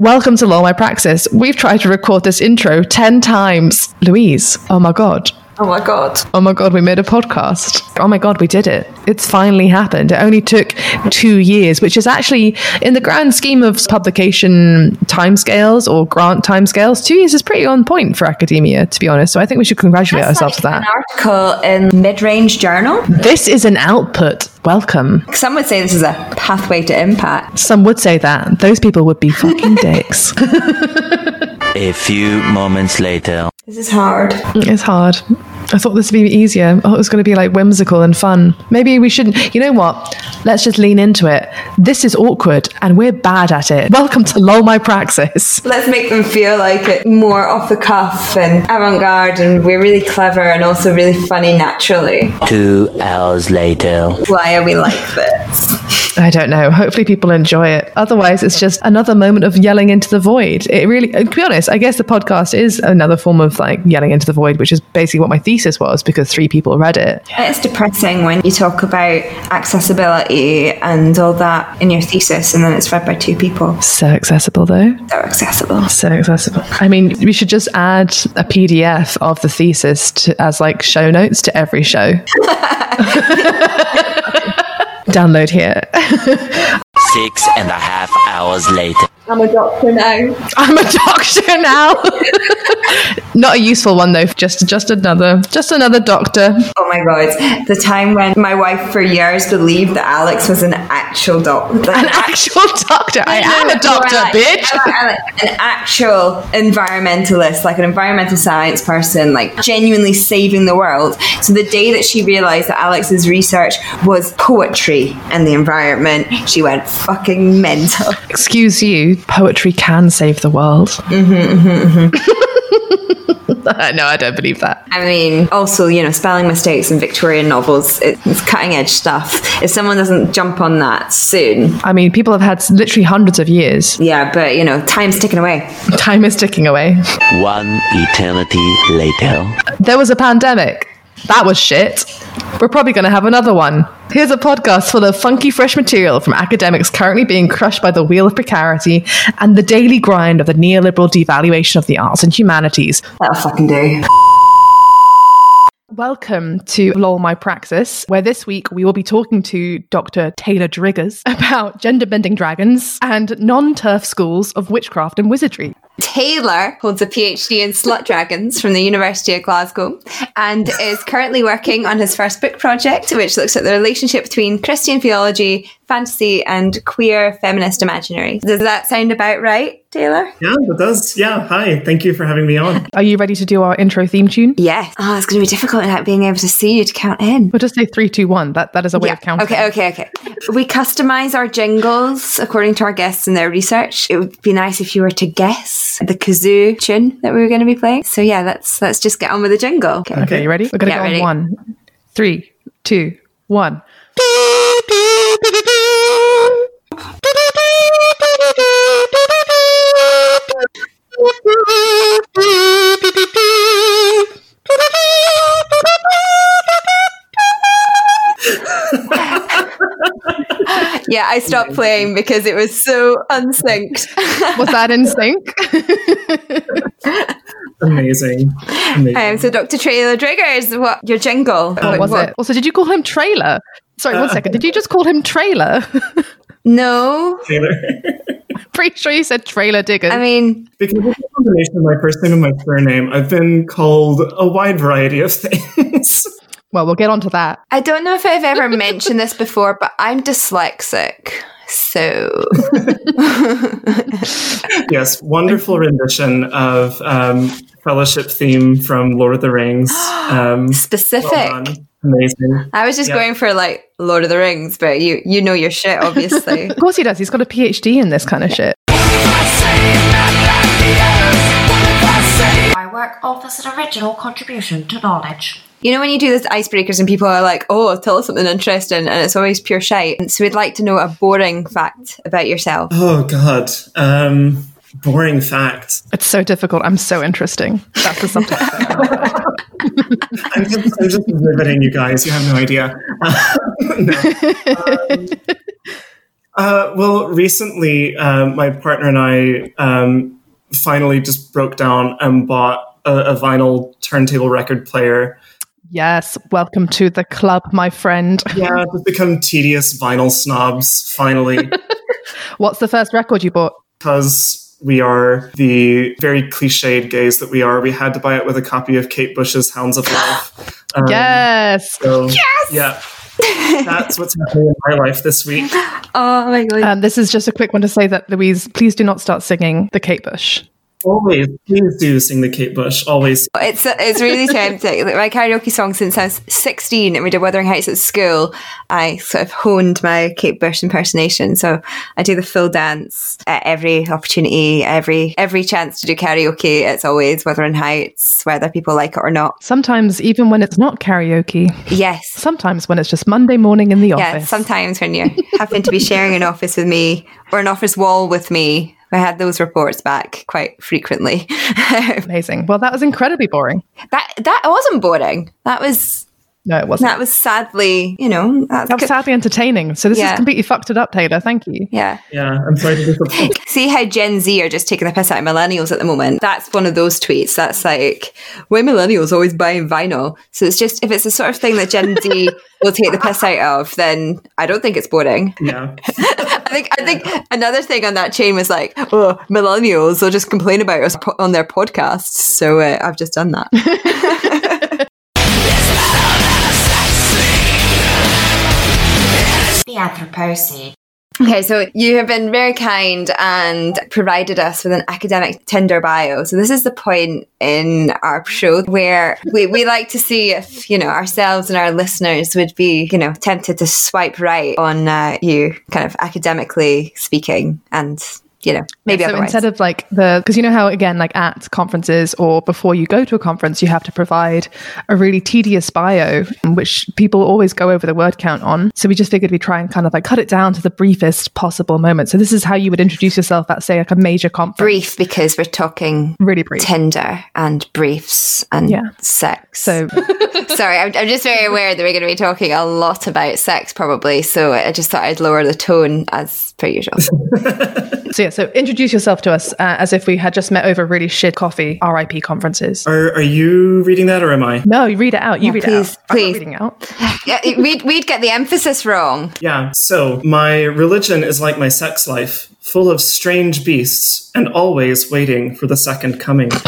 Welcome to LOL My Praxis. We've tried to record this intro 10 times. Louise, oh my God. Oh my god. Oh my God, we made a podcast. Oh my God, we did it. It's finally happened. It only took two years, which is actually, in the grand scheme of publication timescales or grant timescales, two years is pretty on point for academia, to be honest. So I think we should congratulate That's ourselves like for that. An article in Mid Range Journal. This is an output. Welcome. Some would say this is a pathway to impact. Some would say that. Those people would be fucking dicks. A few moments later. This is hard. It's hard. I thought this would be easier. Oh, it was going to be like whimsical and fun. Maybe we shouldn't. You know what? Let's just lean into it. This is awkward and we're bad at it. Welcome to LOL My Praxis. Let's make them feel like it more off the cuff and avant garde, and we're really clever and also really funny naturally. Two hours later. Why are we like this? I don't know. Hopefully people enjoy it. Otherwise, it's just another moment of yelling into the void. It really, to be honest, I guess the podcast is another form of like yelling into the void, which is basically what my thesis was because three people read it. It's depressing when you talk about accessibility and all that in your thesis, and then it's read by two people. So accessible though. So accessible. So accessible. I mean, we should just add a PDF of the thesis to, as like show notes to every show. Download here. Six and a half hours later. I'm a doctor now. I'm a doctor now. Not a useful one though. Just just another just another doctor. Oh my god. The time when my wife for years believed that Alex was an actual doctor. An actual doctor. I am a doctor, bitch. An actual environmentalist, like an environmental science person, like genuinely saving the world. So the day that she realized that Alex's research was poetry and the environment, she went fucking mental. Excuse you. Poetry can save the world. Mm-hmm, mm-hmm, mm-hmm. no, I don't believe that. I mean, also, you know, spelling mistakes in Victorian novels, it's cutting edge stuff. If someone doesn't jump on that soon, I mean, people have had literally hundreds of years. yeah, but you know, time's ticking away. Time is ticking away. One eternity later. There was a pandemic. That was shit. We're probably going to have another one. Here's a podcast full of funky, fresh material from academics currently being crushed by the wheel of precarity and the daily grind of the neoliberal devaluation of the arts and humanities. That'll fucking do. Welcome to LOL My Praxis, where this week we will be talking to Dr. Taylor Driggers about gender bending dragons and non turf schools of witchcraft and wizardry. Taylor holds a PhD in slut dragons from the University of Glasgow and is currently working on his first book project, which looks at the relationship between Christian theology, fantasy, and queer feminist imaginary. Does that sound about right, Taylor? Yeah, it does. Yeah, hi. Thank you for having me on. Are you ready to do our intro theme tune? Yes. Oh, it's going to be difficult without being able to see you to count in. We'll just say three, two, one. That that is a way of counting. Okay, okay, okay. We customize our jingles according to our guests and their research. It would be nice if you were to guess the kazoo tune that we were going to be playing. So yeah, let's let's just get on with the jingle. Okay. Okay, you ready? We're gonna Yeah, go ready. on one, three, two, one. Yeah, I stopped playing because it was so unsynced. Was that in sync? Amazing. Amazing. um, so Dr. Taylor Driggers, what your jingle? What was it? Also, did you call him trailer? Sorry, one second. Did you just call him trailer? No, Taylor. Pretty sure you said trailer diggers. I mean, because it's a combination of my first name and my surname, I've been called a wide variety of things. Well, we'll get onto that. I don't know if I've ever mentioned this before, but I'm dyslexic. So yes, wonderful rendition of um, Fellowship theme from Lord of the Rings. Um, specific. well. Amazing. I was just Yeah. going for like Lord of the Rings, but you you know your shit, obviously. Of course he does. He's got a PhD in this kind of shit. My work offers an original contribution to knowledge. You know when you do those icebreakers and people are like, "Oh, tell us something interesting," and it's always pure shite. So we'd like to know a boring fact about yourself. Oh, God. Um, boring fact. It's so difficult. I'm so interesting. That's the subtitle. I'm just, I'm just riveting you guys. You have no idea. No. Um, Uh, well, recently, um, my partner and I um, finally just broke down and bought a, a vinyl turntable record player. Yes, welcome to the club, my friend. Yeah, we've become tedious vinyl snobs, finally, What's the first record you bought? because we are the very cliched gays that we are. We had to buy it with a copy of Kate Bush's Hounds of Love. Um, yes. So, Yeah. That's what's happening in my life this week. Oh my god. Um, this is just a quick one to say that Louise, please do not start singing the Kate Bush. Always, please do sing the Kate Bush. Always. It's it's really tempting. Like my karaoke song since I was 16 and we did Wuthering Heights at school, I sort of honed my Kate Bush impersonation. So I do the full dance at every opportunity, every every chance to do karaoke. It's always Wuthering Heights, whether people like it or not. Sometimes, even when it's not karaoke, Yes. sometimes when it's just Monday morning in the Yeah, office. sometimes when you happen to be sharing an office with me or an office wall with me, I had those reports back quite frequently. Amazing. Well, that was incredibly boring. that that wasn't boring. That was No, it wasn't. that was sadly, you know, that's That was sadly entertaining. So this Yeah. has completely fucked it up, Taylor. Thank you. yeah. Yeah, I'm sorry to disappoint. See how Gen Z are just taking the piss out of millennials at the moment. That's one of those tweets. That's like, why millennials always buying vinyl? So it's just if it's the sort of thing that Gen Z will take the piss out of, then I don't think it's boring. Yeah. I think I think another thing on that chain was like, oh, millennials will just complain about us on their podcasts. So uh, I've just done that. The Anthropocene. Okay, so you have been very kind and provided us with an academic Tinder bio. So this is the point in our show where we, we like to see if, you know, ourselves and our listeners would be, you know, tempted to swipe right on uh, you, kind of academically speaking, and, you know, maybe so otherwise. instead of like the because you know how again like at conferences or before you go to a conference you have to provide a really tedious bio which people always go over the word count on so we just figured we'd try and kind of like cut it down to the briefest possible moment so this is how you would introduce yourself at say like a major conference brief because we're talking really brief Tinder and briefs and Yeah. sex. so Sorry, I'm, I'm just very aware that we're going to be talking a lot about sex probably. So I just thought I'd lower the tone as per usual. so yeah so introduce yourself to us uh, as if we had just met over really shit coffee RIP conferences Are, are you reading that or am I? no you read it out you Yeah, read please, it out I'm please. reading out yeah, we'd, we'd get the emphasis wrong. Yeah. So, my religion is like my sex life, full of strange beasts and always waiting for the second coming.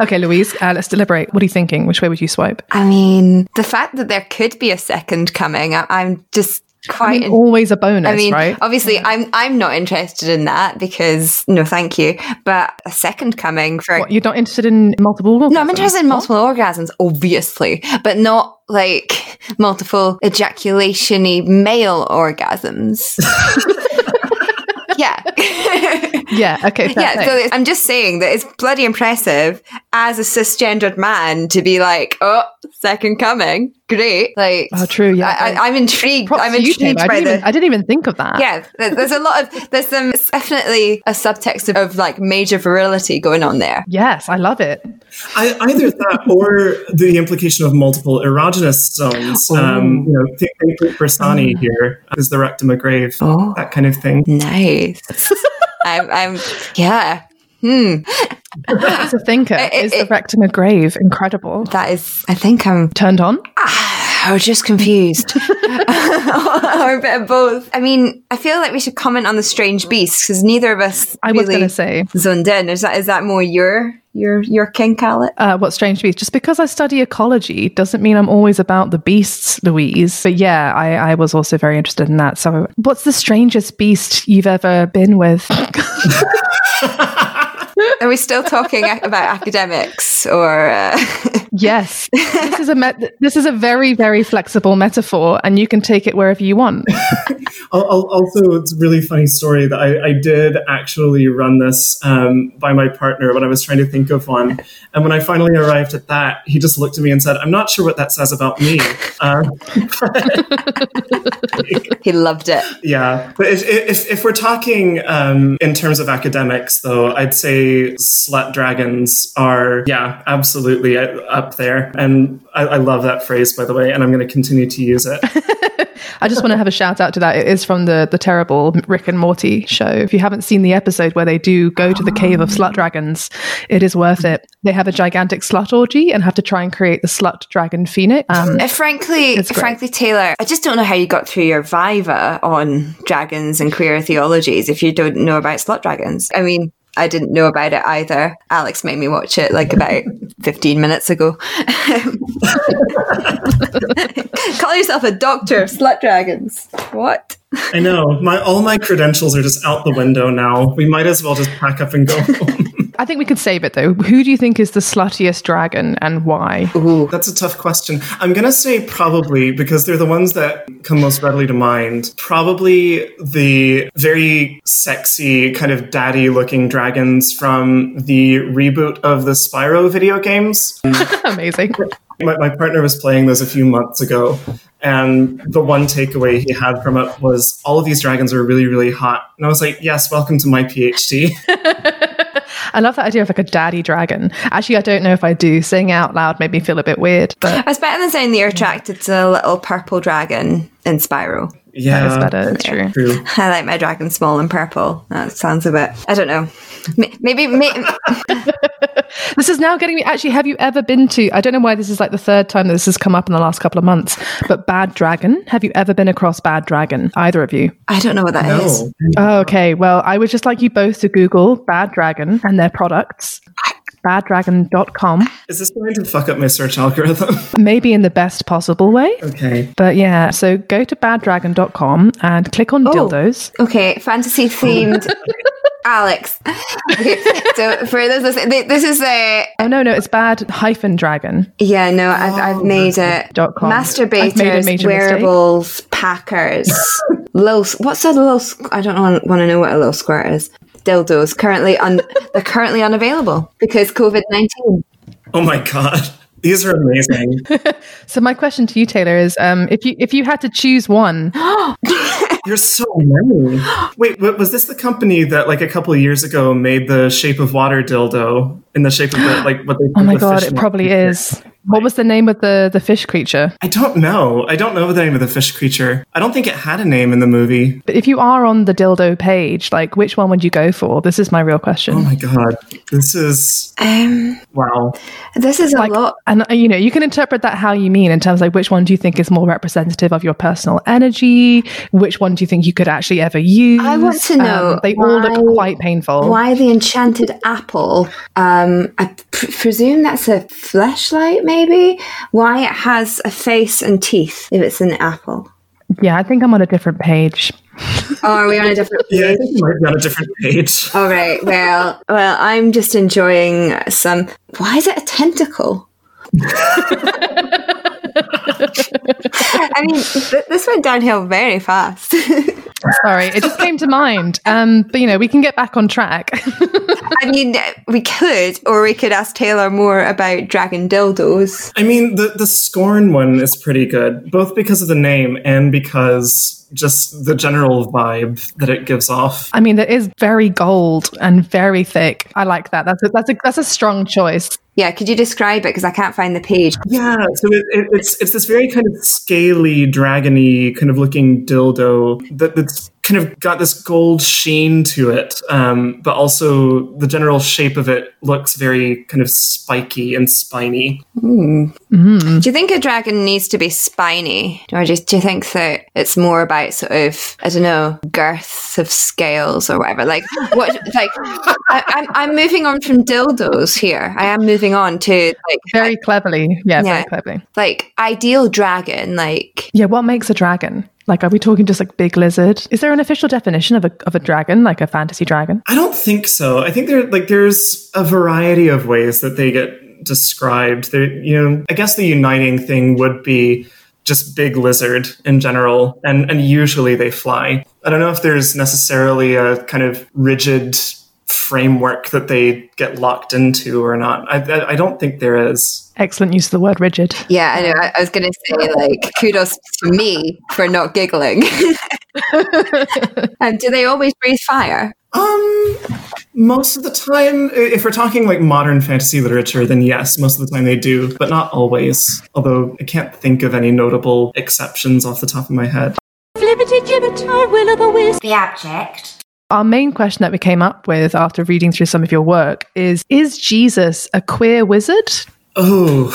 okay Louise uh, let's deliberate what are you thinking which way would you swipe I mean, the fact that there could be a second coming, I, I'm just quite. I mean, always a bonus, I mean, right? obviously, I'm I'm not interested in that because no, thank you. But a second coming for What, you're not interested in multiple orgasms? No, I'm interested in multiple orgasms, obviously, but not like multiple ejaculation-y male orgasms. yeah. Yeah, okay, yeah, play. so I'm just saying that it's bloody impressive as a cisgendered man to be like, oh, second coming, great. Like, Oh, true, yeah. I, I, I'm intrigued. Props I'm to you, intrigued Taylor. I by didn't, the. even, I didn't even think of that. yeah, there's a lot of there's some it's definitely a subtext of, of like major virility going on there. Yes, I love it. I, either that or the implication of multiple erogenous zones. Um, you know, think, think Bersani here is the rectum a grave, Oh. that kind of thing. Nice. I'm, I'm, yeah. Hmm. As a thinker, it- is the it- rectum a grave incredible? That is, I think I'm, Turned on? I was just confused. or a bit of both. I mean, I feel like we should comment on the strange beasts because neither of us I was really going to say, zoned in. Is that, is that more your, your, your kink, Alex? uh, what strange beast? Just because I study ecology doesn't mean I'm always about the beasts, Louise. But yeah, I, I was also very interested in that. So, what's the strangest beast you've ever been with? Are we still talking about academics or, uh, yes, this is a met- this is a very very flexible metaphor, and you can take it wherever you want. Al- al- Also, it's a really funny story that I, I did actually run this um, by my partner when I was trying to think of one. And when I finally arrived at that, he just looked at me and said, I'm not sure what that says about me. Um, he loved it. yeah. But if, if, if we're talking um, in terms of academics, though, I'd say slut dragons are, yeah, absolutely up there. And I, I love that phrase, by the way, and I'm going to continue to use it. I just want to have a shout out to that. It is from the the terrible Rick and Morty show. If you haven't seen the episode where they do go to the cave of slut dragons, it is worth it. They have a gigantic slut orgy and have to try and create the slut dragon phoenix. Um, Uh, frankly, frankly, Taylor, I just don't know how you got through your Viva on dragons and queer theologies if you don't know about slut dragons. I mean, I didn't know about it either. Alex made me watch it like about 15 minutes ago. Call yourself a doctor of slut dragons. What? I know. My all my credentials are just out the window now. We might as well just pack up and go home. I think we could save it though. Who do you think is the sluttiest dragon and why? That's a tough question. I'm gonna say probably because they're the ones that come most readily to mind. Probably the very sexy, kind of daddy looking dragons from the reboot of the Spyro video games. Amazing. My, my partner was playing those a few months ago, and the one takeaway he had from it was all of these dragons are really, really hot. And I was like, yes, welcome to my PhD. I love that idea of like a daddy dragon. Actually, I don't know if I do. Saying out loud made me feel a bit weird, but It's better than saying that you're attracted to a little purple dragon in Spyro. yeah, it's better. It's true. True. I like my dragon small and purple. That sounds a bit, I don't know. May- Maybe, may- This is now getting me. Actually, have you ever been to? I don't know why this is like the third time that this has come up in the last couple of months. But Bad Dragon. Have you ever been across Bad Dragon? Either of you? I don't know what that is. No. Oh, okay. Well, I would just like you both to Google Bad Dragon and their products. Baddragon.com, Is this going to fuck up my search algorithm? maybe in the best possible way. okay. But yeah, so go to baddragon.com and click on oh, dildos. Okay, fantasy themed. Alex. Okay, so for those listening, this is a Oh, no, no, it's bad hyphen dragon. yeah. No, I've, I've oh. made it. Dot com. I've made a Masturbators, major wearables, packers, low. What's a low? I don't want to know what a low squirt is. Dildos currently un, they're currently unavailable because COVID nineteen. Oh my god. These are amazing. So my question to you, Taylor, is um, if you if you had to choose one, There's so many. Wait, was this the company that like a couple of years ago made the shape of water dildo in the shape of the like what they oh my the god, it probably is. What was the name of the the fish creature? I don't know. I don't know the name of the fish creature. I don't think it had a name in the movie. But if you are on the dildo page, like which one would you go for? This is my real question. Oh my god. This is Um, wow. this is a lot. and uh, you know, you can interpret that how you mean in terms of like which one do you think is more representative of your personal energy? Which one do you think you could actually ever use? I want to know Um, they all look quite painful. Why the enchanted apple? Um, I pr- presume that's a fleshlight, maybe. Maybe why it has a face and teeth if it's an apple? Yeah, I think I'm on a different page. Oh, are we on a different? Page? Yeah, I think you might be on a different page. All right. Well, well, I'm just enjoying some. Why is it a tentacle? I mean, th- this went downhill very fast. Sorry, it just came to mind. Um, but you know, we can get back on track. I mean, we could, or we could ask Taylor more about dragon dildos. I mean, the the scorn one is pretty good, both because of the name and because just the general vibe that it gives off. I mean, it is very gold and very thick. I like that. That's a, that's a that's a strong choice. Yeah, could you describe it? Because I can't find the page. Yeah, so it, it, it's it's this very kind of scaly, dragony kind of looking dildo that, that's kind of got this gold sheen to it, um, but also the general shape of it looks very kind of spiky and spiny. Do you think a dragon needs to be spiny, or just do you think that it's more about sort of I don't know girth of scales or whatever? Like what? like I, I'm I'm moving on from dildos here. I am moving on to like Very cleverly, yeah, Yeah. very cleverly. like ideal dragon. Like Yeah, what makes a dragon? Like, are we talking just like big lizard? Is there an official definition of a of a dragon, like a fantasy dragon? I don't think so. I think there like there's a variety of ways that they get described. There, you know, I guess the uniting thing would be just big lizard in general, and and usually they fly. I don't know if there's necessarily a kind of rigid framework that they get locked into or not. I I, I don't think there is. Excellent use of the word rigid. yeah, I know. I, I was gonna say like kudos to me for not giggling. and do they always breathe fire? Um, most of the time, if we're talking like modern fantasy literature, then yes, most of the time they do, but not always. Although I can't think of any notable exceptions off the top of my head. Clibbity gibbet, I will o' the whiz. The abject. Our main question that we came up with after reading through some of your work is Is Jesus a queer wizard? Oh,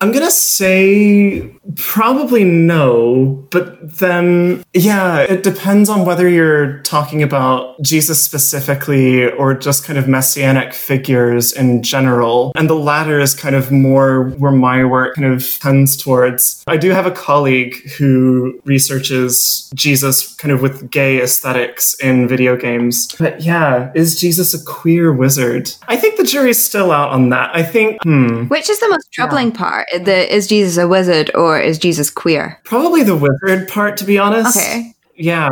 I'm gonna say probably no, but then, yeah, it depends on whether you're talking about Jesus specifically or just kind of messianic figures in general. And the latter is kind of more where my work kind of tends towards. I do have a colleague who researches Jesus kind of with gay aesthetics in video games. But yeah, is Jesus a queer wizard? I think the jury's still out on that. I think, hmm. Which is the most troubling part? The is Jesus a wizard or is Jesus queer? Probably the wizard part, to be honest. Okay. Yeah.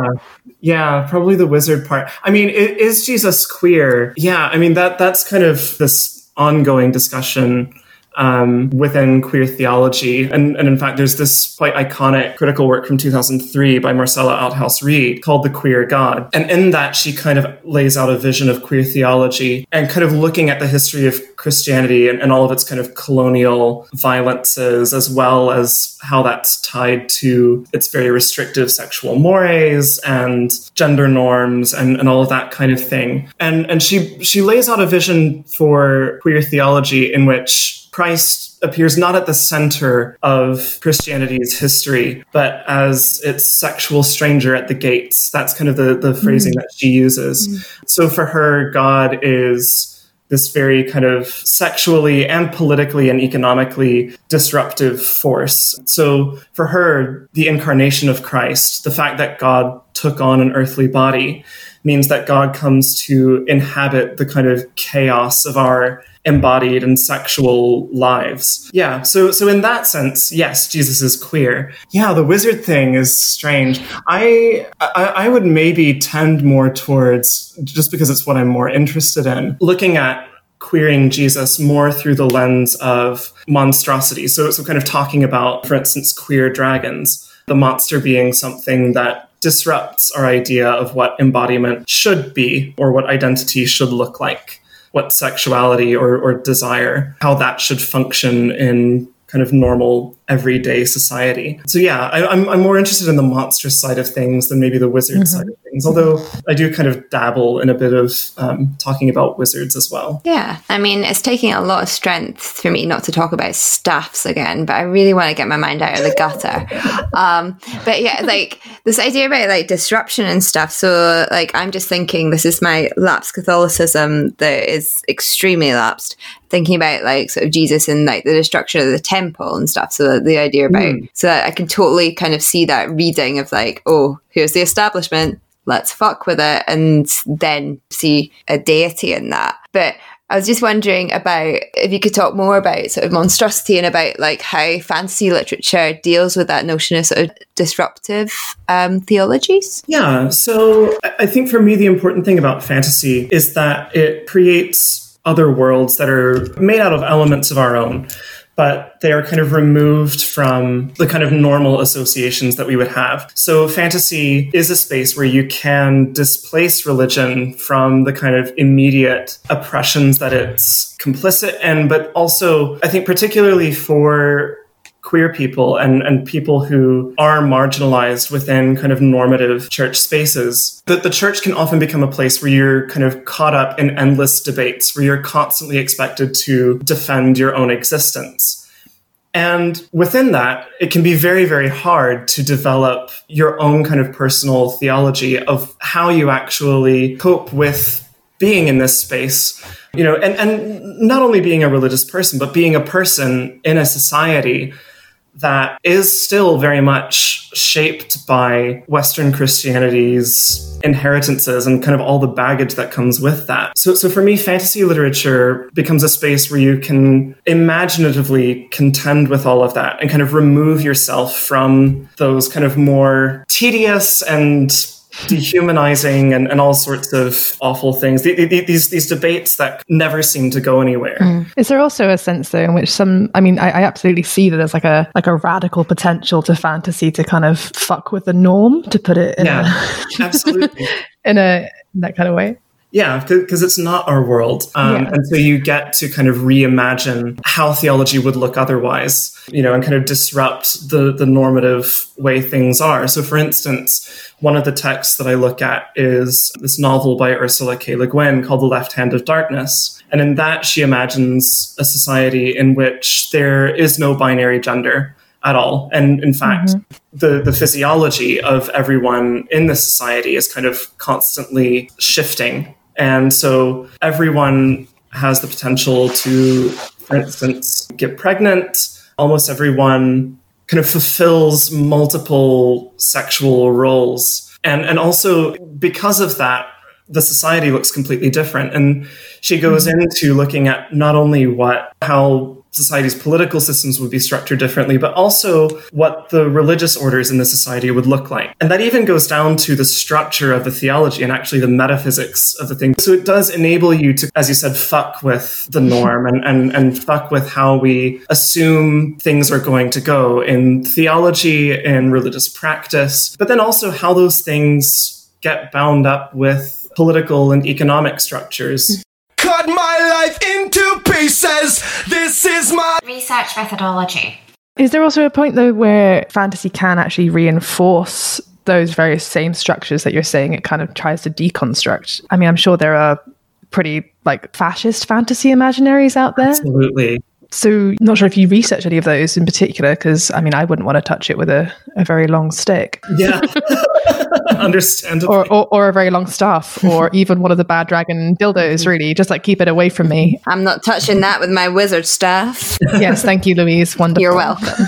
Yeah, probably the wizard part. I mean, is Jesus queer? Yeah, I mean that that's kind of this ongoing discussion um, within queer theology. And, and in fact, there's this quite iconic critical work from 2003 by Marcella Althaus-Reid called The Queer God. And in that, she kind of lays out a vision of queer theology and kind of looking at the history of Christianity and, and all of its kind of colonial violences, as well as how that's tied to its very restrictive sexual mores and gender norms and, and all of that kind of thing. And, and she, she lays out a vision for queer theology in which Christ appears not at the center of Christianity's history, but as its sexual stranger at the gates. That's kind of the, the mm. phrasing that she uses. Mm. So for her, God is this very kind of sexually and politically and economically disruptive force. So for her, the incarnation of Christ, the fact that God took on an earthly body, means that God comes to inhabit the kind of chaos of our embodied and sexual lives. Yeah, so so in that sense, yes, Jesus is queer. Yeah, the wizard thing is strange. I I, I would maybe tend more towards just because it's what I'm more interested in, looking at queering Jesus more through the lens of monstrosity. So so kind of talking about, for instance, queer dragons, the monster being something that disrupts our idea of what embodiment should be or what identity should look like what sexuality or, or desire, how that should function in kind of normal everyday society. So yeah, I, I'm, I'm more interested in the monstrous side of things than maybe the wizard side of things. Although I do kind of dabble in a bit of um, talking about wizards as well. Yeah, I mean, it's taking a lot of strength for me not to talk about staffs again, but I really want to get my mind out of the gutter. Um, but yeah, like this idea about like disruption and stuff. So, like, I'm just thinking this is my lapsed Catholicism that is extremely lapsed. Thinking about like sort of Jesus and like the destruction of the temple and stuff. So the idea about so that I can totally kind of see that reading of like, oh, here's the establishment, let's fuck with it, and then see a deity in that. But I was just wondering about if you could talk more about sort of monstrosity and about like how fantasy literature deals with that notion of sort of disruptive um, theologies. Yeah, so I think for me, the important thing about fantasy is that it creates other worlds that are made out of elements of our own, but they are kind of removed from the kind of normal associations that we would have. So, fantasy is a space where you can displace religion from the kind of immediate oppressions that it's complicit in, but also, I think, particularly for queer people and, and people who are marginalized within kind of normative church spaces, that the church can often become a place where you're kind of caught up in endless debates, where you're constantly expected to defend your own existence. And within that, it can be very, very hard to develop your own kind of personal theology of how you actually cope with being in this space you know and, and not only being a religious person but being a person in a society that is still very much shaped by Western Christianity's inheritances and kind of all the baggage that comes with that. So, so for me, fantasy literature becomes a space where you can imaginatively contend with all of that and kind of remove yourself from those kind of more tedious and dehumanizing and, and all sorts of awful things. The- the- These these debates that never seem to go anywhere. Mm. Is there also a sense though in which some I mean I, I absolutely see that there's like a like a radical potential to fantasy to kind of fuck with the norm to put it in Yeah, a absolutely. in a in that kind of way. Yeah, because it's not our world. Um, Yeah. And so you get to kind of reimagine how theology would look otherwise, you know, and kind of disrupt the, the normative way things are. So, for instance, one of the texts that I look at is this novel by Ursula K. Le Guin called The Left Hand of Darkness. And in that, she imagines a society in which there is no binary gender at all. And in fact, the, the physiology of everyone in the society is kind of constantly shifting. And so everyone has the potential to, for instance, get pregnant. Almost everyone kind of fulfills multiple sexual roles. And, and also, because of that, the society looks completely different. And she goes into looking at not only what, how society's political systems would be structured differently, but also what the religious orders in the society would look like. And that even goes down to the structure of the theology and actually the metaphysics of the thing. So it does enable you to, as you said, fuck with the norm and, and, and fuck with how we assume things are going to go in theology, in religious practice, but then also how those things get bound up with political and economic structures. Cut my life into pieces. This is my Research methodology. Is there also a point though where fantasy can actually reinforce those very same structures that you're saying it kind of tries to deconstruct? I mean, I'm sure there are pretty like fascist fantasy imaginaries out there. Absolutely. So, not sure if you research any of those in particular, because I mean, I wouldn't want to touch it with a, a very long stick Yeah. Understandable. or, or, or a very long staff or even one of the bad dragon dildos, really. Just like keep it away from me. I'm not touching that with my wizard staff. Yes, thank you, Louise. Wonderful. You're welcome.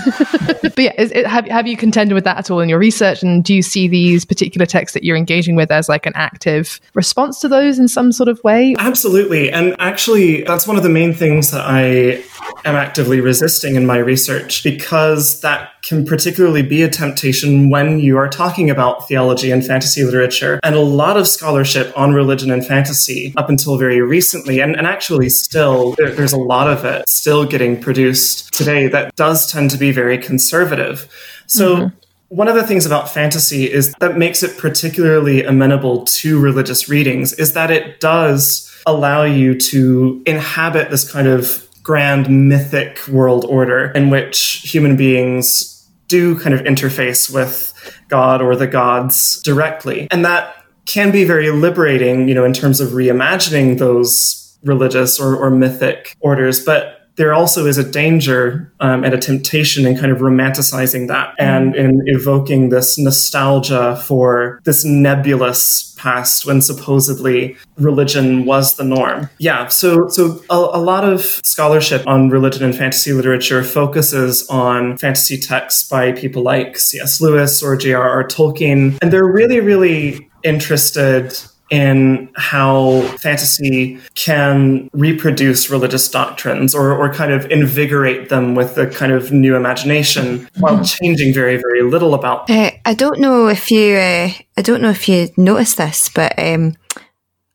But yeah, is it, have, have you contended with that at all in your research? And do you see these particular texts that you're engaging with as like an active response to those in some sort of way? Absolutely. And actually, that's one of the main things that I am actively resisting in my research because that can particularly be a temptation when you are talking about theology and fantasy literature. And a lot of scholarship on religion and fantasy up until very recently, and, and actually still, there, there's a lot of it still getting produced today that does tend to be very conservative. So, mm-hmm. one of the things about fantasy is that makes it particularly amenable to religious readings is that it does allow you to inhabit this kind of grand mythic world order in which human beings do kind of interface with God or the gods directly. And that can be very liberating, you know, in terms of reimagining those religious or, or mythic orders. But there also is a danger um, and a temptation in kind of romanticizing that and in evoking this nostalgia for this nebulous past when supposedly religion was the norm. Yeah, so so a, a lot of scholarship on religion and fantasy literature focuses on fantasy texts by people like C.S. Lewis or J.R.R. Tolkien, and they're really really interested in how fantasy can reproduce religious doctrines or, or kind of invigorate them with a kind of new imagination while changing very, very little about them. Uh, I don't know if you, uh, I don't know if you noticed this, but um,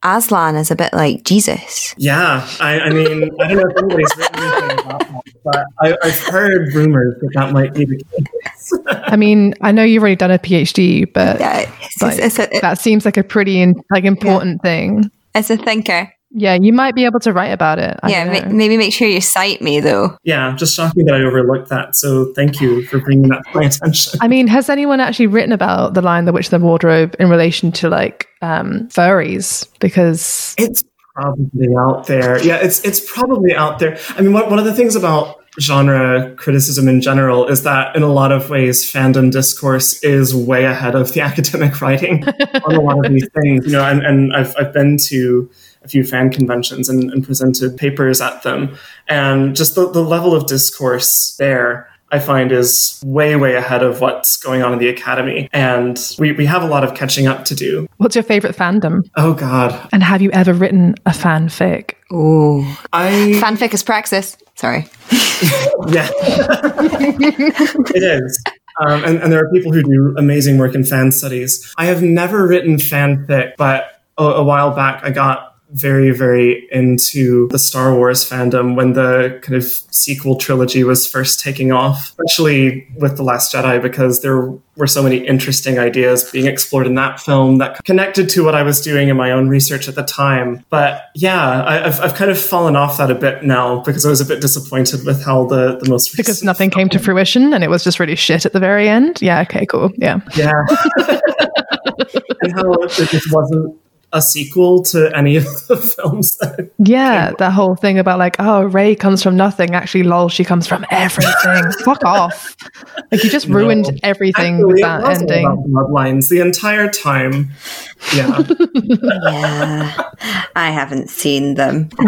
Aslan is a bit like Jesus. Yeah, I, I mean, I don't know if anybody's written anything about that, but I, I've heard rumors that that might be the case. I mean, I know you've already done a PhD, but Yeah, it's, like, it's, a, that seems like a pretty in, like important thing. As a thinker. Yeah, you might be able to write about it. I yeah, ma- maybe make sure you cite me though. yeah, just shocking that I overlooked that. So thank you for bringing that to my attention. I mean, has anyone actually written about the Lion, the Witch, the Wardrobe in relation to like um, furries? Because It's probably out there. Yeah, it's it's probably out there. I mean, one, one of the things about genre criticism in general is that in a lot of ways fandom discourse is way ahead of the academic writing on a lot of these things you know and, and I've, I've been to a few fan conventions and, and presented papers at them and just the, the level of discourse there I find is way, way ahead of what's going on in the academy. And we, we have a lot of catching up to do. what's your favorite fandom? Oh, God. And have you ever written a fanfic? Oh, I. fanfic is praxis. Sorry. Yeah, it is. Um, and, and there are people who do amazing work in fan studies. I have never written fanfic, but a, a while back I got very, very into the Star Wars fandom when the kind of sequel trilogy was first taking off, especially with The Last Jedi, because there were so many interesting ideas being explored in that film that connected to what I was doing in my own research at the time. But yeah, I, have I've kind of fallen off that a bit now because I was a bit disappointed with how the, the most because nothing came to fruition and it was just really shit at the very end. Yeah, okay, cool. Yeah. Yeah. and how it just wasn't a sequel to any of the films. That yeah, that whole thing about like, oh, Rey comes from nothing. Actually, lol, she comes from everything. Fuck off! Like you just ruined no. everything Actually, with that ending. Bloodlines the entire time. Yeah. yeah, I haven't seen them.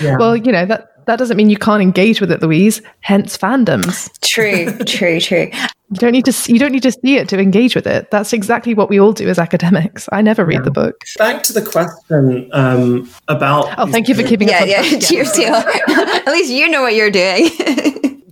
yeah. Well, you know that that doesn't mean you can't engage with it, Louise. Hence fandoms. True, true, true. You don't need to. You don't need to see it to engage with it. That's exactly what we all do as academics. I never read yeah. the book. Back to the question um, about. Oh, thank you for keeping. Yeah, yeah. Cheers, Teal. At least you know what you're doing.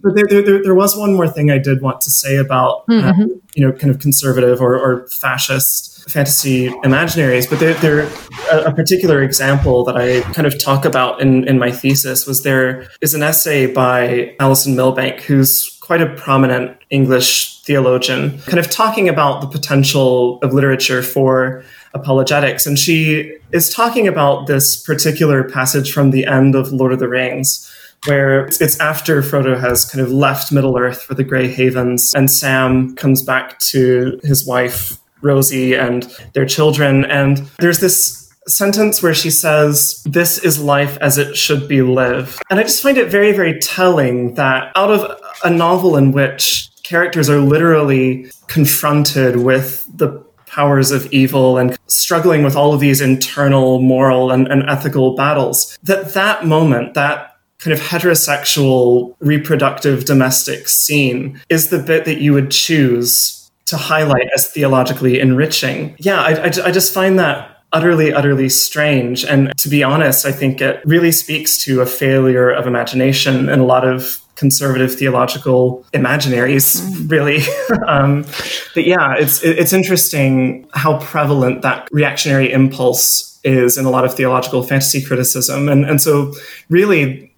but there, there, there, was one more thing I did want to say about, mm-hmm. um, you know, kind of conservative or, or fascist fantasy imaginaries, but they're, a, a, particular example that I kind of talk about in, in my thesis was there is an essay by Alison Milbank, who's quite a prominent English theologian, kind of talking about the potential of literature for apologetics. And she is talking about this particular passage from the end of Lord of the Rings where it's after Frodo has kind of left Middle Earth for the Grey Havens, and Sam comes back to his wife Rosie and their children. And there's this sentence where she says, This is life as it should be lived. And I just find it very, very telling that out of a novel in which characters are literally confronted with the powers of evil and struggling with all of these internal moral and, and ethical battles, that that moment, that kind of heterosexual reproductive domestic scene is the bit that you would choose to highlight as theologically enriching. Yeah, I, I, I just find that utterly, utterly strange. And to be honest, I think it really speaks to a failure of imagination in a lot of conservative theological imaginaries, mm. really. um, but yeah, it's it's interesting how prevalent that reactionary impulse is in a lot of theological fantasy criticism, and and so really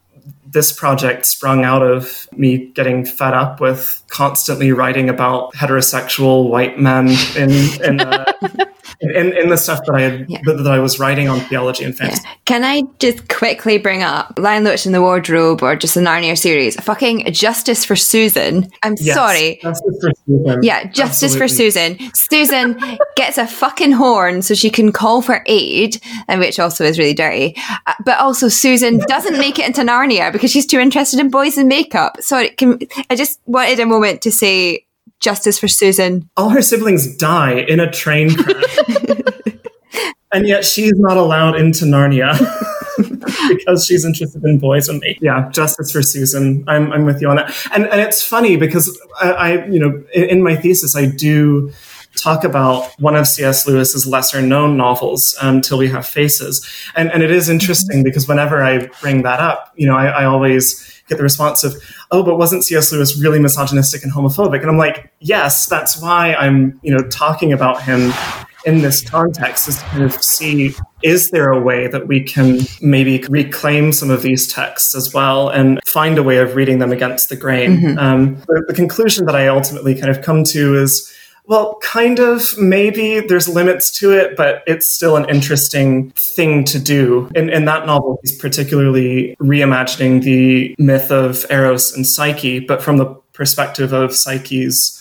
this project sprung out of me getting fed up with constantly writing about heterosexual white men in in, uh, in, in, the stuff that I had, yeah. that, that, I was writing on theology and fantasy. Yeah. Can I just quickly bring up Lion the in the Wardrobe or just the Narnia series? Fucking Justice for Susan. I'm yes, sorry. Justice for Susan. Yeah, Justice Absolutely. for Susan. Susan gets a fucking horn so she can call for aid, and which also is really dirty. Uh, but also Susan doesn't make it into Narnia because she's too interested in boys and makeup. Sorry, can, I just wanted a moment to say justice for Susan. All her siblings die in a train crash. and yet she's not allowed into Narnia because she's interested in boys and me. Yeah, justice for Susan. I'm, I'm with you on that. And, and it's funny because I, I you know, in, in my thesis, I do talk about one of C.S. Lewis's lesser known novels, um, Till We Have Faces. And, and it is interesting because whenever I bring that up, you know, I, I always get the response of, oh, but wasn't C.S. Lewis really misogynistic and homophobic? And I'm like, yes, that's why I'm, you know, talking about him in this context is to kind of see is there a way that we can maybe reclaim some of these texts as well and find a way of reading them against the grain? Mm-hmm. Um, the, the conclusion that I ultimately kind of come to is well, kind of, maybe there's limits to it, but it's still an interesting thing to do. In that novel, he's particularly reimagining the myth of Eros and Psyche, but from the perspective of Psyche's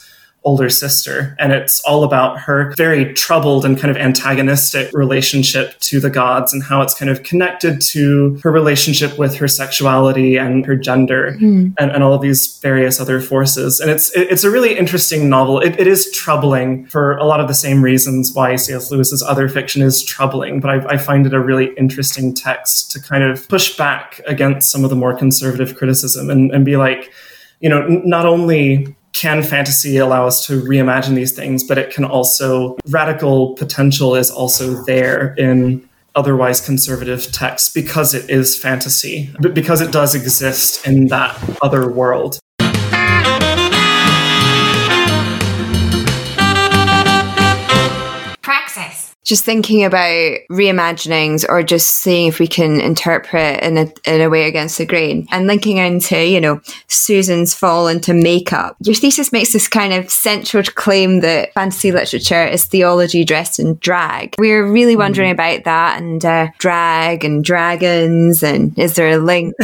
older sister. And it's all about her very troubled and kind of antagonistic relationship to the gods and how it's kind of connected to her relationship with her sexuality and her gender mm. and, and, all of these various other forces. And it's it's a really interesting novel. It, it is troubling for a lot of the same reasons why C.S. Lewis's other fiction is troubling, but I, I find it a really interesting text to kind of push back against some of the more conservative criticism and, and be like, you know, not only can fantasy allow us to reimagine these things, but it can also, radical potential is also there in otherwise conservative texts because it is fantasy, but because it does exist in that other world. Just thinking about reimaginings or just seeing if we can interpret in a, in a way against the grain and linking into, you know, Susan's fall into makeup. Your thesis makes this kind of central claim that fantasy literature is theology dressed in drag. We're really wondering about that and uh, drag and dragons and is there a link?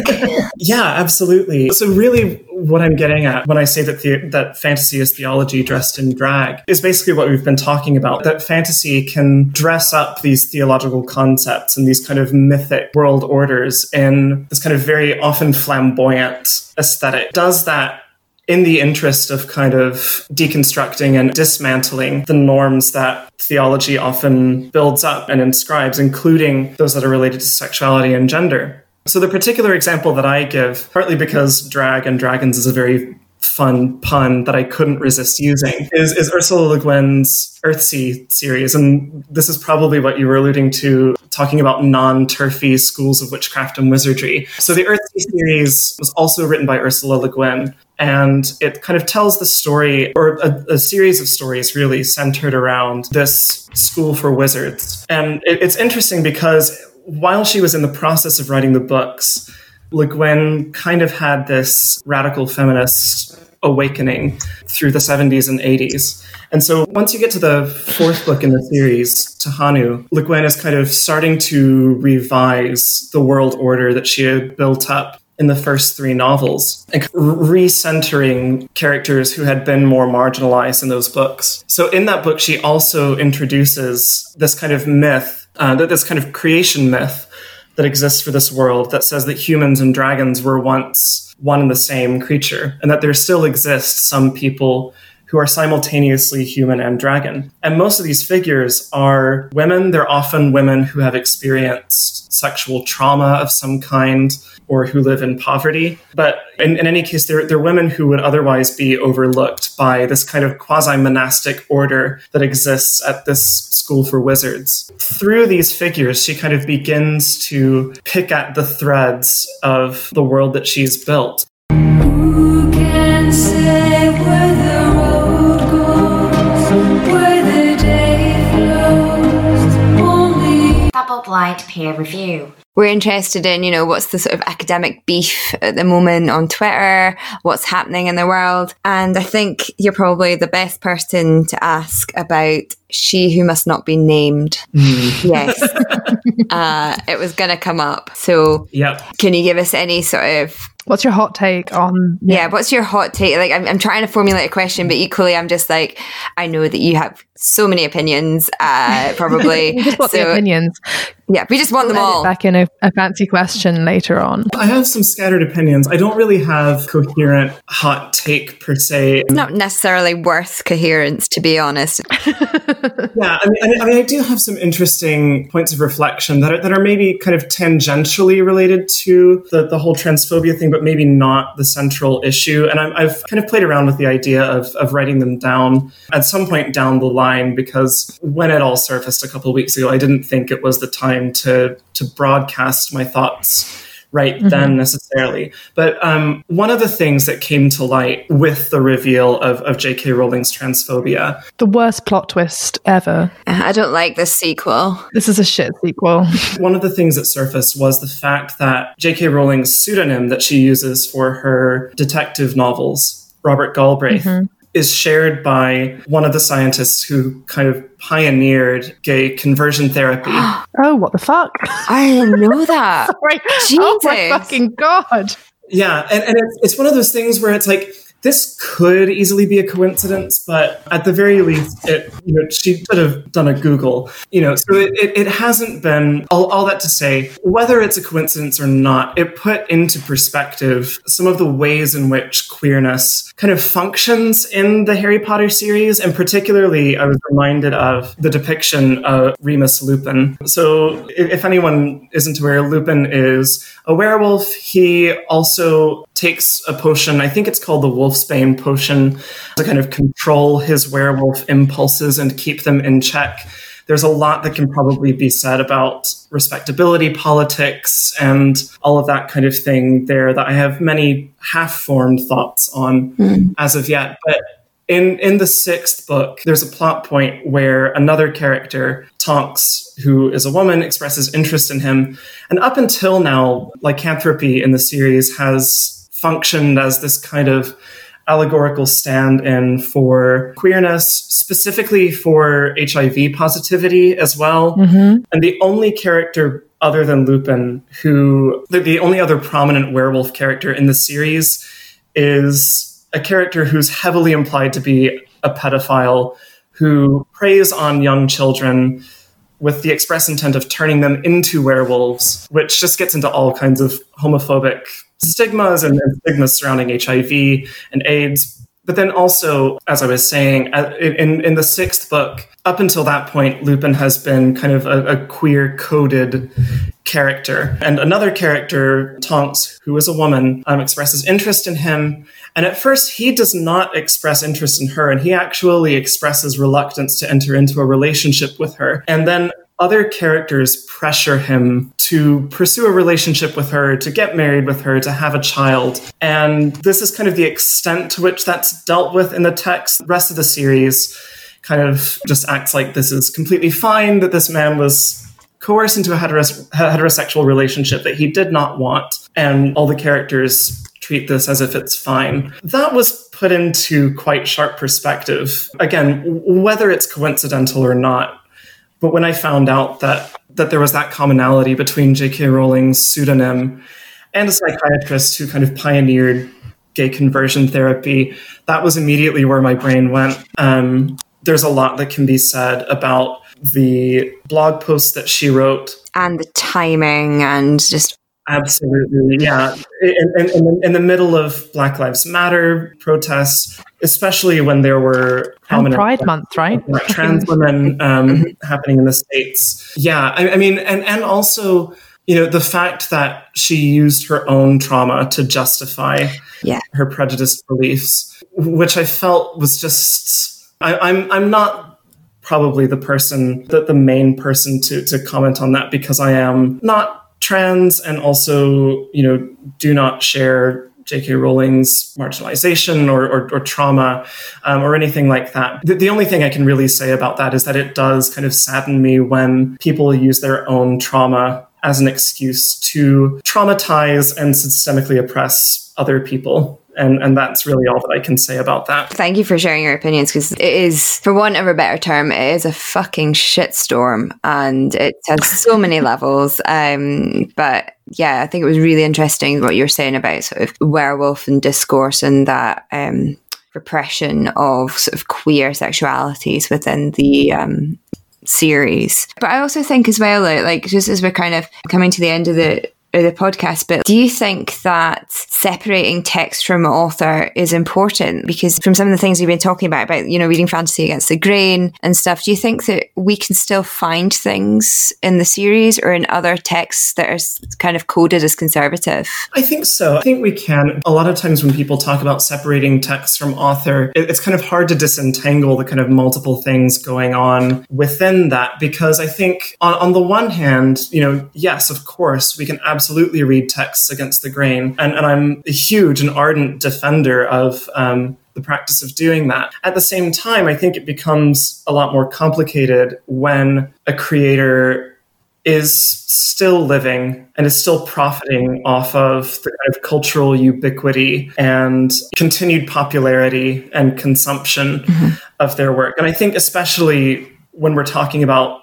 Yeah, absolutely. So really what I'm getting at when I say that the, that fantasy is theology dressed in drag is basically what we've been talking about that fantasy can dress up these theological concepts and these kind of mythic world orders in this kind of very often flamboyant aesthetic. Does that in the interest of kind of deconstructing and dismantling the norms that theology often builds up and inscribes, including those that are related to sexuality and gender. So, the particular example that I give, partly because drag and dragons is a very fun pun that I couldn't resist using, is, is Ursula Le Guin's Earthsea series. And this is probably what you were alluding to, talking about non turfy schools of witchcraft and wizardry. So, the Earthsea series was also written by Ursula Le Guin. And it kind of tells the story, or a, a series of stories really centered around this school for wizards. And it, it's interesting because while she was in the process of writing the books, Le Guin kind of had this radical feminist awakening through the 70s and 80s. And so once you get to the fourth book in the series, Tehanu, Le Guin is kind of starting to revise the world order that she had built up in the first three novels, and recentering characters who had been more marginalized in those books. So in that book, she also introduces this kind of myth, uh, this kind of creation myth that exists for this world that says that humans and dragons were once one and the same creature, and that there still exist some people who are simultaneously human and dragon. And most of these figures are women. They're often women who have experienced sexual trauma of some kind or who live in poverty. But in, in any case, they're, they're women who would otherwise be overlooked by this kind of quasi monastic order that exists at this school for wizards. Through these figures, she kind of begins to pick at the threads of the world that she's built. Who can say where the road goes, where the day flows? Only Double blind peer review. We're interested in, you know, what's the sort of academic beef at the moment on Twitter, what's happening in the world. And I think you're probably the best person to ask about She Who Must Not Be Named. yes. uh, it was going to come up. So, Yep. can you give us any sort of What's your hot take on? yeah, what's your hot take? Like, I'm, I'm trying to formulate a question, but equally, I'm just like, I know that you have so many opinions, uh, probably. We just want the opinions. yeah, we just want them all. Back in a, a fancy question later on. I have some scattered opinions. I don't really have coherent hot take per se. It's not necessarily worth coherence, to be honest. Yeah, I mean, I mean, I mean, I do have some interesting points of reflection that are, that are maybe kind of tangentially related to the, the whole transphobia thing, but maybe not the central issue. And I'm, I've kind of played around with the idea of, of writing them down at some point down the line because when it all surfaced a couple weeks ago, I didn't think it was the time to to broadcast my thoughts right then necessarily. But um, one of the things that came to light with the reveal of, of J.K. Rowling's transphobia The worst plot twist ever. I don't like this sequel. This is a shit sequel. One of the things that surfaced was the fact that J.K. Rowling's pseudonym that she uses for her detective novels, Robert Galbraith, is shared by one of the scientists who kind of pioneered gay conversion therapy. Oh, what the fuck? I didn't know that. Right. Oh my fucking god. yeah, and, and it's, it's one of those things where it's like, this could easily be a coincidence, but at the very least, it, you know, she should have done a Google. You know, so it, it, it hasn't been all, all that to say whether it's a coincidence or not. It put into perspective some of the ways in which queerness kind of functions in the Harry Potter series, and particularly, I was reminded of the depiction of Remus Lupin. So, if, anyone isn't aware, Lupin is a werewolf. He also takes a potion. I think it's called the Wolfsbane potion to kind of control his werewolf impulses and keep them in check. There's a lot that can probably be said about respectability politics and all of that kind of thing there that I have many half formed thoughts on hmm. as of yet. But in in the sixth book, there's a plot point where another character, Tonks, who is a woman, expresses interest in him, and up until now, lycanthropy in the series has functioned as this kind of allegorical stand-in for queerness, specifically for HIV positivity as well. Mm-hmm. And the only character other than Lupin who the, the only other prominent werewolf character in the series is a character who's heavily implied to be a pedophile who preys on young children with the express intent of turning them into werewolves, which just gets into all kinds of homophobic stigmas and, stigmas surrounding HIV and AIDS. But then also, as I was saying, uh, in, in the sixth book, up until that point, Lupin has been kind of a, a queer coded character. And another character, Tonks, who is a woman, um, expresses interest in him. And at first, he does not express interest in her, and he actually expresses reluctance to enter into a relationship with her. And then other characters pressure him to pursue a relationship with her, to get married with her, to have a child. And this is kind of the extent to which that's dealt with in the text. The rest of the series kind of just acts like this is completely fine, that this man was coerced into a heteros- heterosexual relationship that he did not want. And all the characters treat this as if it's fine. That was put into quite sharp perspective. Again, whether it's coincidental or not, but when I found out that that there was that commonality between J.K. Rowling's pseudonym and a psychiatrist who kind of pioneered gay conversion therapy, that was immediately where my brain went. Um, there's a lot that can be said about the blog post that she wrote. And the timing and just Absolutely, yeah. In, in, in, the, in the middle of Black Lives Matter protests, especially when there were And prominent Pride Month, right? trans women um, happening in the states. Yeah, I, I mean, and and also, you know, the fact that she used her own trauma to justify Yeah. her prejudiced beliefs, which I felt was just. I, I'm I'm not probably the person that the main person to to comment on that because I am not trans and also you know do not share J.K. Rowling's marginalization or, or, or trauma um, or anything like that. The, the only thing I can really say about that is that it does kind of sadden me when people use their own trauma as an excuse to traumatize and systemically oppress other people. And, and that's really all that I can say about that. Thank you for sharing your opinions because it is, for want of a better term, it is a fucking shitstorm and it has so many levels. Um, but yeah, I think it was really interesting what you were saying about sort of werewolf and discourse and that um, repression of sort of queer sexualities within the um, series. But I also think as well, like, like just as we're kind of coming to the end of the the podcast, but do you think that separating text from author is important? Because from some of the things we've been talking about, about, you know, reading fantasy against the grain and stuff, do you think that we can still find things in the series or in other texts that are kind of coded as conservative? I think so. I think we can. A lot of times when people talk about separating text from author, it's kind of hard to disentangle the kind of multiple things going on within that because I think on, on the one hand, you know, yes, of course, we can absolutely read texts against the grain. And, and I'm a huge and ardent defender of um, the practice of doing that. At the same time, I think it becomes a lot more complicated when a creator is still living and is still profiting off of the kind of cultural ubiquity and continued popularity and consumption of their work. And I think, especially when we're talking about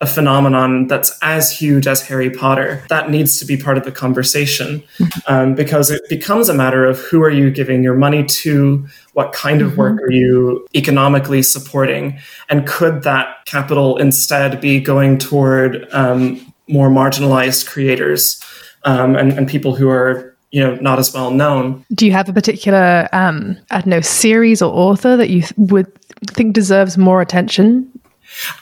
a phenomenon that's as huge as Harry Potter, that needs to be part of the conversation um, because it becomes a matter of who are you giving your money to, what kind of work are you economically supporting, and could that capital instead be going toward um, more marginalized creators um, and, and people who are you know not as well known? Do you have a particular, um, I don't know, series or author that you th- would think deserves more attention?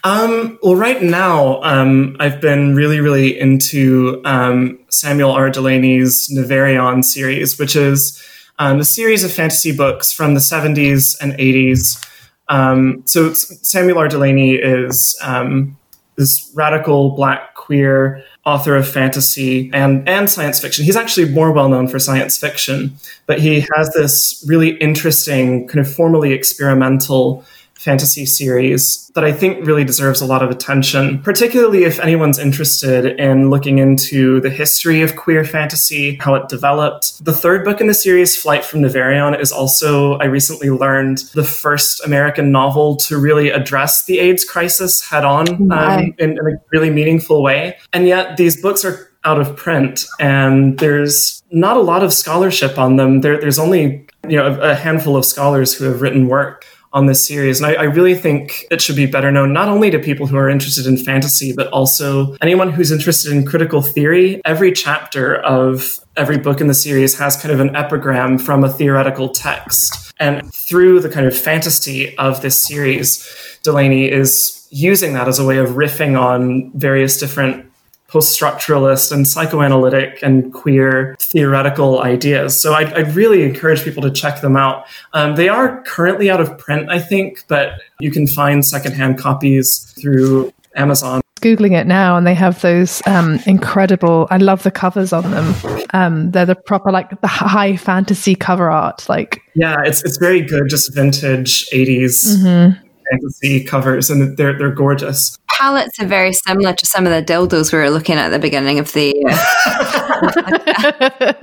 Um, well, right now, um, I've been really, really into um, Samuel R. Delany's Nevèrÿon series, which is um, a series of fantasy books from the 70s and 80s. Um, so Samuel R. Delany is um, this radical black queer author of fantasy and, and science fiction. He's actually more well known for science fiction, but he has this really interesting, kind of formally experimental fantasy series that I think really deserves a lot of attention, particularly if anyone's interested in looking into the history of queer fantasy, how it developed. The third book in the series, Flight from Nevèrÿon, is also, I recently learned, the first American novel to really address the AIDS crisis head on um, in, in a really meaningful way. And yet, these books are out of print and there's not a lot of scholarship on them. There, there's only you know a, a handful of scholars who have written work on this series. And I, I, really think it should be better known not only to people who are interested in fantasy, but also anyone who's interested in critical theory. Every chapter of every book in the series has kind of an epigram from a theoretical text. And through the kind of fantasy of this series, Delany is using that as a way of riffing on various different post-structuralist and psychoanalytic and queer theoretical ideas. So I, I really encourage people to check them out. Um, they are currently out of print, I think, but you can find secondhand copies through Amazon. Googling it now, and they have those um, incredible. I love the covers on them. Um, they're the proper, like the high fantasy cover art. Like, yeah, it's it's very good, just vintage 80s fantasy covers, and they're they're gorgeous. Palettes are very similar to some of the dildos we were looking at at the beginning of the. Uh,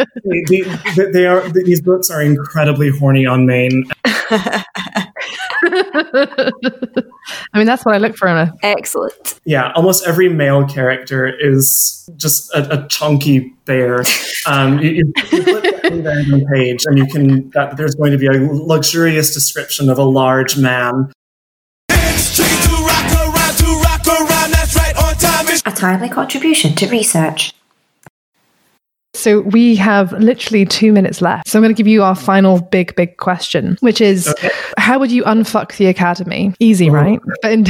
they, they, they are these books are incredibly horny on main. I mean, that's what I look for in a. Excellent. Yeah, almost every male character is just a, a chunky bear. Um, you, you, you flip to any random page, and you can that there's going to be a luxurious description of a large man A timely contribution to research. So we have literally two minutes left. So I'm going to give you our final big, big question, which is how would you unfuck the academy? Easy, right? But in-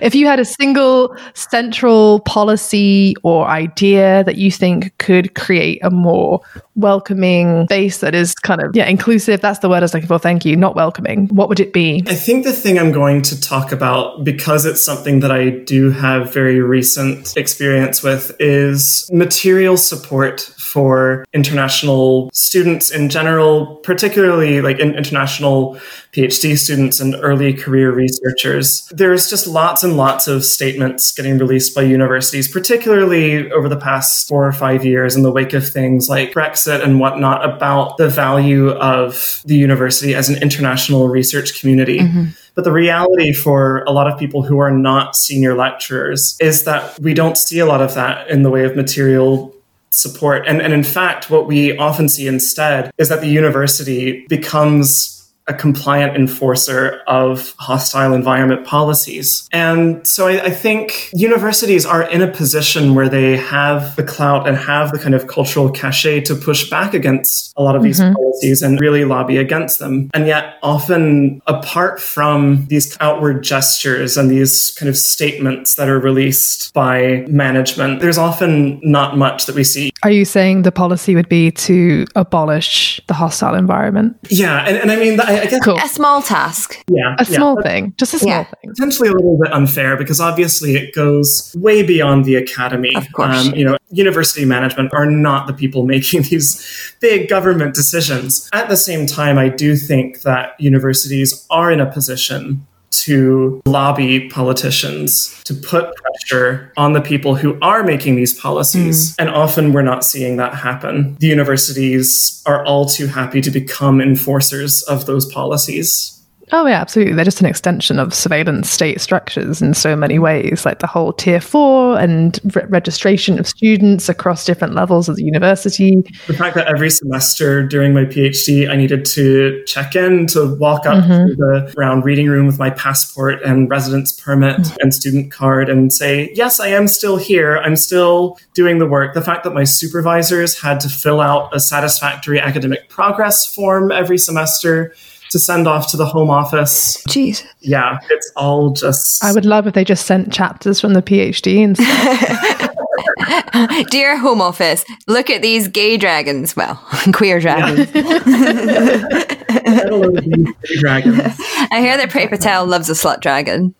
if you had a single central policy or idea that you think could create a more welcoming base that is kind of, yeah, inclusive, that's the word I was looking for. Thank you. Not welcoming. What would it be? I think the thing I'm going to talk about, because it's something that I do have very recent experience with, is material support for international students in general, particularly like in international PhD students and early career researchers. There's just lots and lots of statements getting released by universities, particularly over the past four or five years in the wake of things like Brexit and whatnot, about the value of the university as an international research community. Mm-hmm. But the reality for a lot of people who are not senior lecturers is that we don't see a lot of that in the way of material support. And, and in fact, what we often see instead is that the university becomes a compliant enforcer of hostile environment policies. And so I, I think universities are in a position where they have the clout and have the kind of cultural cachet to push back against a lot of these mm-hmm. policies and really lobby against them. And yet, often, apart from these outward gestures and these kind of statements that are released by management, there's often not much that we see. Are you saying the policy would be to abolish the hostile environment? Yeah. And, and I mean, I, I guess, Cool. A small task. yeah. A yeah. small thing, just a small Yeah. thing. potentially a little bit unfair because obviously it goes way beyond the academy. Of course. Um, you know, university management are not the people making these big government decisions. At the same time, I do think that universities are in a position to lobby politicians to put pressure on the people who are making these policies. Hmm. And often we're not seeing that happen. The universities are all too happy to become enforcers of those policies. Oh, yeah, absolutely. They're just an extension of surveillance state structures in so many mm. ways, like the whole tier four and re- registration of students across different levels of the university. the fact that every semester during my PhD, I needed to check in to walk up to mm-hmm. the round reading room with my passport and residence permit mm. and student card and say, Yes, I am still here. I'm still doing the work. The fact that my supervisors had to fill out a satisfactory academic progress form every semester to send off to the home office. Jeez. Yeah, it's all just. I would love if they just sent chapters from the PhD instead. Dear Home Office, look at these gay dragons. Well, queer dragons. Hello, these dragons. I hear that Priti Patel loves a slut dragon.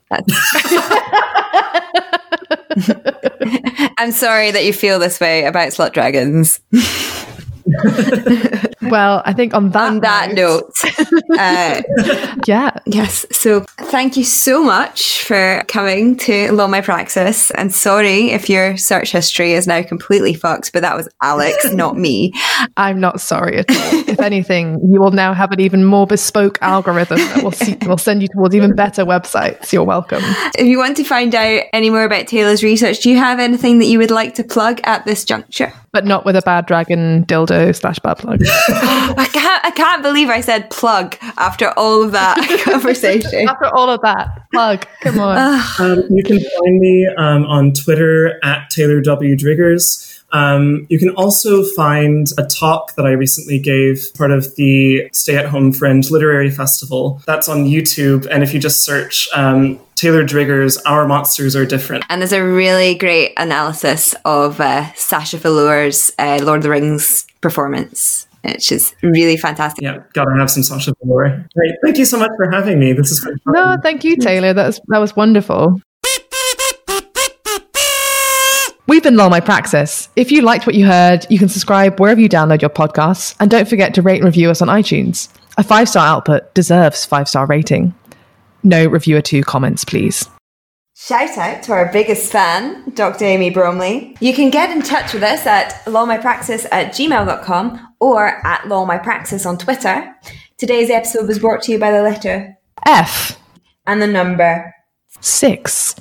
I'm sorry that you feel this way about slut dragons. Well, I think on that On that note, uh, yeah, yes. So thank you so much for coming to LOL My Praxis. And sorry if your search history is now completely fucked, but that was Alex, not me. I'm not sorry at all. if anything, you will now have an even more bespoke algorithm that will see, will send you towards even better websites. You're welcome. If you want to find out any more about Taylor's research, do you have anything that you would like to plug at this juncture? But not with a bad dragon dildo slash bad plug. I can't, I can't believe I said plug after all of that conversation. After all of that, plug. Come on. Um, you can find me um, on Twitter at Taylor W. Driggers. Um, you can also find a talk that I recently gave, part of the Stay at Home Fringe Literary Festival. That's on YouTube. And if you just search um, Taylor Driggers, Our Monsters Are Different. And there's a really great analysis of uh, Sasha Velour's uh, Lord of the Rings performance, which is really fantastic. Yeah, gotta have some Sasha Velour. Great. Thank you so much for having me. This is been. No, thank you, Taylor. That was, that was wonderful. We've been Lol My Praxis. If you liked what you heard, you can subscribe wherever you download your podcasts, and don't forget to rate and review us on iTunes. A five star output deserves five star rating. No reviewer two comments, please. Shout out to our biggest fan, Dr. Amy Bromley. You can get in touch with us at lolmypraxis at gmail.com or at lolmypraxis on Twitter. Today's episode was brought to you by the letter F and the number. six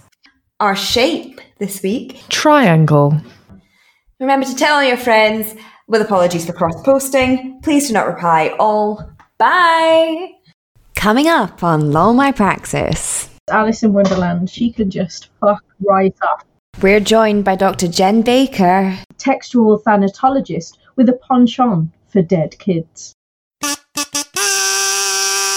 Our shape this week. triangle. Remember to tell all your friends, with apologies for cross posting. Please do not reply all. Bye! Coming up on LOL My Praxis. Alice in Wonderland, she can just fuck right up. We're joined by Dr. Jen Baker. Textual thanatologist with a penchant for dead kids.